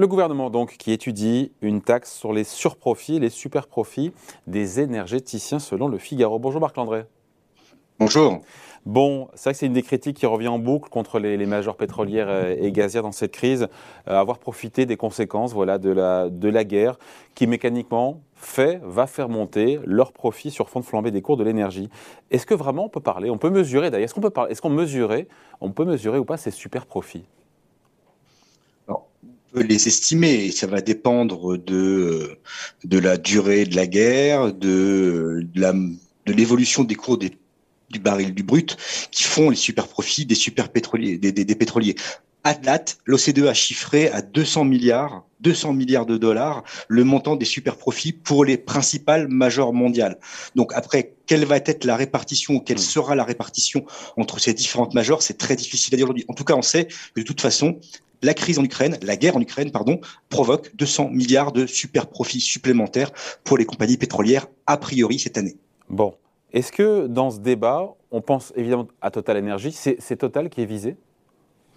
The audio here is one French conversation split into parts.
Le gouvernement donc qui étudie une taxe sur les surprofits, les superprofits des énergéticiens selon le Figaro. Bonjour Marc Landré. Bonjour. Bon, c'est vrai que c'est une des critiques qui revient en boucle contre les, les majors pétrolières euh, et gazières dans cette crise, euh, avoir profité des conséquences voilà, de, la, de la guerre qui mécaniquement fait, va faire monter leurs profits sur fond de flambée des cours de l'énergie. Est-ce que vraiment on peut parler, on peut mesurer d'ailleurs, est-ce qu'on peut parler, est-ce qu'on mesurer, on peut mesurer ou pas ces super profits les estimer. Ça va dépendre de, de la durée de la guerre, de, de l'évolution des cours des, du baril du brut, qui font les super profits des super pétroliers, des, des, pétroliers. À date, l'OCDE a chiffré à 200 milliards, 200 milliards de dollars le montant des super profits pour les principales majors mondiales. Donc après, quelle va être la répartition ou quelle hmm. sera la répartition entre ces différentes majors C'est très difficile à dire aujourd'hui. En tout cas, on sait que de toute façon, la crise en Ukraine, la guerre en Ukraine, pardon, provoque 200 milliards de super profits supplémentaires pour les compagnies pétrolières, a priori cette année. Bon. Est-ce que dans ce débat, on pense évidemment à Total Energy, c'est Total qui est visé?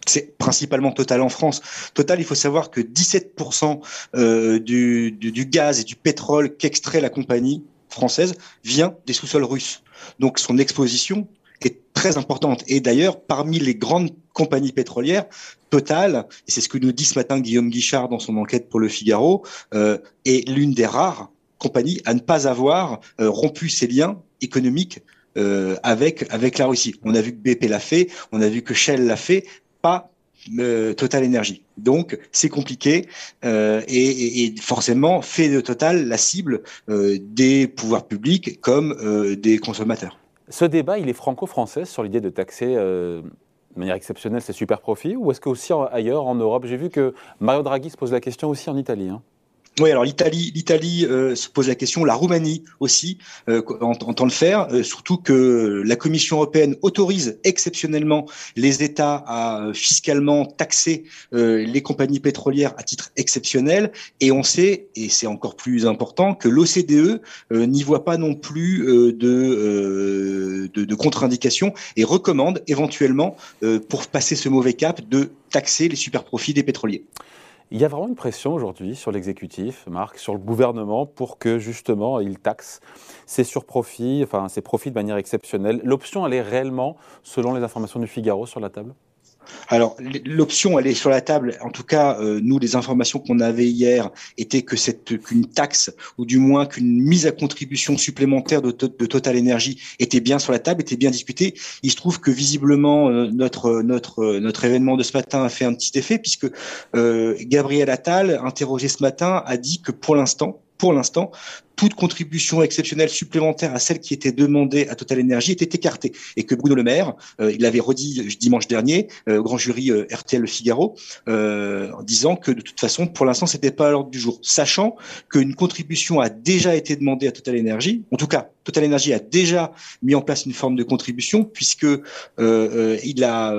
C'est principalement Total en France. Total, il faut savoir que 17% euh, du, du, gaz et du pétrole qu'extrait la compagnie française vient des sous-sols russes. Donc son exposition est très importante. Et d'ailleurs, parmi les grandes compagnies pétrolières, Total, et c'est ce que nous dit ce matin Guillaume Guichard dans son enquête pour Le Figaro, euh, est l'une des rares compagnies à ne pas avoir euh, rompu ses liens économiques euh, avec avec la Russie. On a vu que BP l'a fait, on a vu que Shell l'a fait, pas Total Energy. Donc c'est compliqué et, et, forcément fait de Total la cible des pouvoirs publics comme des consommateurs. Ce débat, il est franco-français sur l'idée de taxer euh, de manière exceptionnelle ces super profits ou est-ce qu'aussi ailleurs en Europe? J'ai vu que Mario Draghi se pose la question aussi en Italie. Hein. Oui, alors l'Italie, l'Italie euh, se pose la question, la Roumanie aussi euh, entend le faire, euh, surtout que la Commission européenne autorise exceptionnellement les États à fiscalement taxer les compagnies pétrolières à titre exceptionnel, et on sait, et c'est encore plus important, que l'OCDE n'y voit pas non plus de, de, de contre-indication et recommande éventuellement, pour passer ce mauvais cap, de taxer les super profits des pétroliers. Il y a vraiment une pression aujourd'hui sur l'exécutif, Marc, sur le gouvernement, pour que justement il taxe ces surprofits, enfin ces profits de manière exceptionnelle. L'option, elle est réellement, selon les informations du Figaro, sur la table? Alors l'option, elle est sur la table. En tout cas, euh, nous, les informations qu'on avait hier étaient que cette qu'une taxe ou du moins qu'une mise à contribution supplémentaire de, Total Energy était bien sur la table, était bien discutée. Il se trouve que visiblement euh, notre événement de ce matin a fait un petit effet puisque euh, Gabriel Attal, interrogé ce matin, a dit que pour l'instant, pour l'instant, toute contribution exceptionnelle supplémentaire à celle qui était demandée à Total Energy était écartée et que Bruno Le Maire, euh, il l'avait redit dimanche dernier euh, au grand jury euh, RTL Le Figaro, en disant que de toute façon, pour l'instant, c'était pas à l'ordre du jour, sachant qu'une contribution a déjà été demandée à Total Energy. En tout cas, Total Energy a déjà mis en place une forme de contribution puisque il a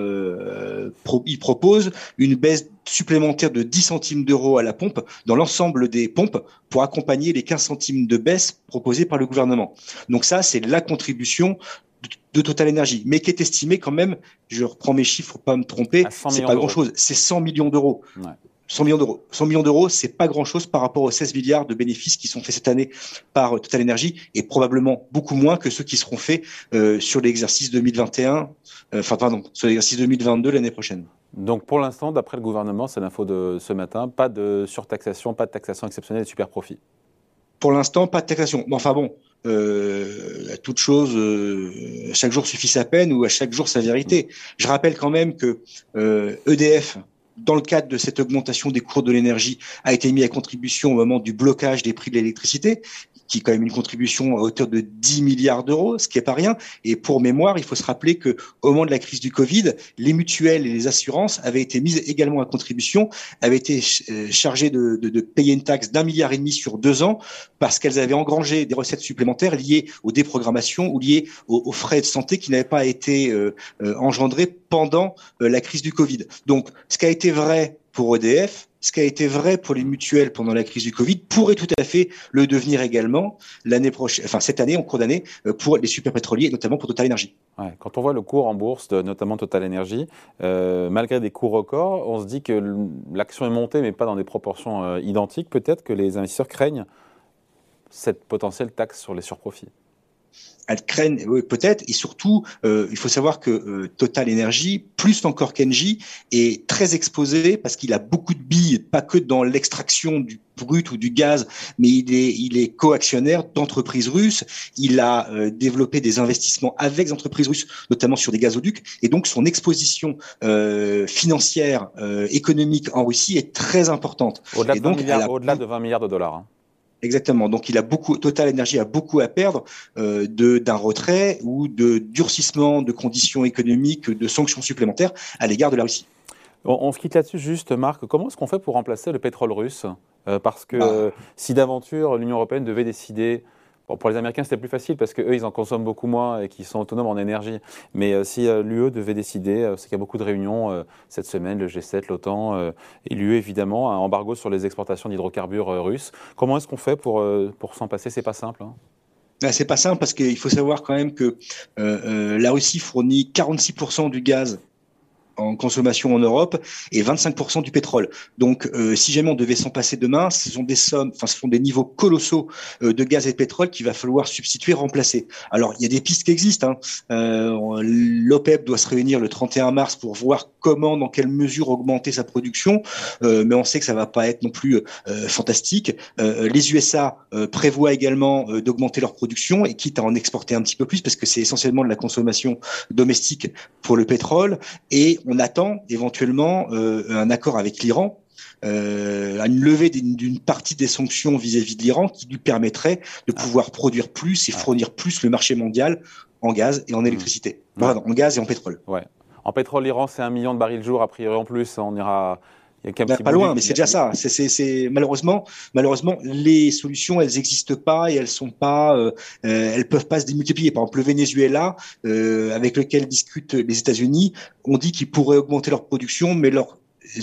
il propose une baisse supplémentaire de 10 centimes d'euros à la pompe dans l'ensemble des pompes pour accompagner les 15 centimes de baisse proposés par le gouvernement. Donc ça, c'est la contribution de Total Energy, mais qui est estimée quand même, je reprends mes chiffres pour pas me tromper, c'est pas grand chose, c'est 100 millions d'euros. 100 millions d'euros. 100 millions d'euros, c'est pas grand chose par rapport aux 16 milliards de bénéfices qui sont faits cette année par Total Energy et probablement beaucoup moins que ceux qui seront faits euh, sur l'exercice 2021, euh, enfin pardon, sur l'exercice 2022 l'année prochaine. Donc pour l'instant, d'après le gouvernement, c'est l'info de ce matin, pas de surtaxation, pas de taxation exceptionnelle des super profits. Pour l'instant, pas de taxation. Enfin bon, euh, à toute chose, euh, chaque jour suffit sa peine ou à chaque jour sa vérité. Je rappelle quand même que EDF, euh, e dans le cadre de cette augmentation des cours de l'énergie, a été mis à contribution au moment du blocage des prix de l'électricité qui est quand même une contribution à hauteur de 10 milliards d'euros, ce qui est pas rien. Et pour mémoire, il faut se rappeler que au moment de la crise du Covid, les mutuelles et les assurances avaient été mises également à contribution, avaient été euh, chargées de, de, de payer une taxe d'un milliard et demi sur deux ans parce qu'elles avaient engrangé des recettes supplémentaires liées aux déprogrammations ou liées aux, frais de santé qui n'avaient pas été euh, euh, engendrés pendant la crise du Covid. Donc, ce qui a été vrai pour EDF, ce qui a été vrai pour les mutuelles pendant la crise du Covid pourrait tout à fait le devenir également l'année prochaine, enfin cette année, en cours d'année, euh, pour les super pétroliers, notamment pour Total Energy. Quand on voit le cours en bourse, de, notamment Total Energy, euh, malgré des cours records, on se dit que l'action est montée, mais pas dans des proportions euh, identiques. Peut-être que les investisseurs craignent cette potentielle taxe sur les surprofits elles craignent peut-être. Et surtout euh, il faut savoir que euh, Total Energy plus encore qu'Engie est très exposé parce qu'il a beaucoup de billes pas que dans l'extraction du brut ou du gaz mais il est il est coactionnaire d'entreprises russes. Il a euh, développé des investissements avec des entreprises russes notamment sur des gazoducs. Et donc son exposition financière économique en Russie est très importante. Au-delà de, au-delà de 20 milliards de dollars hein. Exactement. Donc, il a beaucoup, Total Energy a beaucoup à perdre euh, de d'un retrait ou de durcissement de conditions économiques, de sanctions supplémentaires à l'égard de la Russie. On, se quitte là-dessus juste, Marc. Comment est-ce qu'on fait pour remplacer le pétrole russe? Euh, Parce que bah. si d'aventure l'Union européenne devait décider pour les Américains, c'était plus facile parce qu'eux, ils en consomment beaucoup moins et qu'ils sont autonomes en énergie. Mais euh, si euh, l'UE devait décider, euh, c'est qu'il y a beaucoup de réunions cette semaine, le G7, l'OTAN et l'UE, évidemment, un embargo sur les exportations d'hydrocarbures russes. Comment est-ce qu'on fait pour, pour s'en passer? C'est pas simple. Hein ben, c'est pas simple parce qu'il faut savoir quand même que la Russie fournit 46% du gaz en consommation en Europe et 25% du pétrole. Donc, euh, si jamais on devait s'en passer demain, ce sont des sommes, enfin, ce sont des niveaux colossaux euh, de gaz et de pétrole qu'il va falloir substituer, remplacer. Alors, il y a des pistes qui existent. Hein. Euh, L'OPEP doit se réunir le 31 mars pour voir comment, dans quelle mesure augmenter sa production, euh, mais on sait que ça va pas être non plus euh, fantastique. les USA prévoient également d'augmenter leur production et quitte à en exporter un petit peu plus parce que c'est essentiellement de la consommation domestique pour le pétrole et on attend éventuellement euh, un accord avec l'Iran euh, à une levée d'une partie des sanctions vis-à-vis de l'Iran qui lui permettrait de ah. pouvoir produire plus et ah. fournir plus le marché mondial en gaz et en mmh. électricité. en gaz et en pétrole. Ouais. En pétrole, l'Iran, c'est un million de barils le jour. A priori, en plus, on ira bah, pas loin, mais c'est déjà ça. C'est malheureusement, malheureusement, les solutions, elles n'existent pas et elles sont pas, euh, euh, elles peuvent pas se démultiplier. Par exemple, le Venezuela, euh, avec lequel discutent les États-Unis, on dit qu'ils pourraient augmenter leur production, mais leurs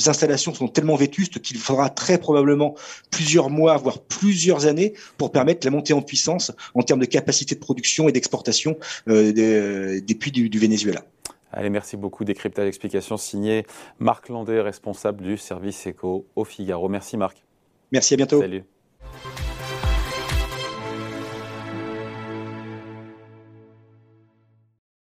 installations sont tellement vétustes qu'il faudra très probablement plusieurs mois, voire plusieurs années, pour permettre la montée en puissance en termes de capacité de production et d'exportation des, puits du Venezuela. Allez, merci beaucoup. Décryptage explication signé Marc Landais, responsable du service éco au Figaro. Merci Marc. Merci, à bientôt. Salut.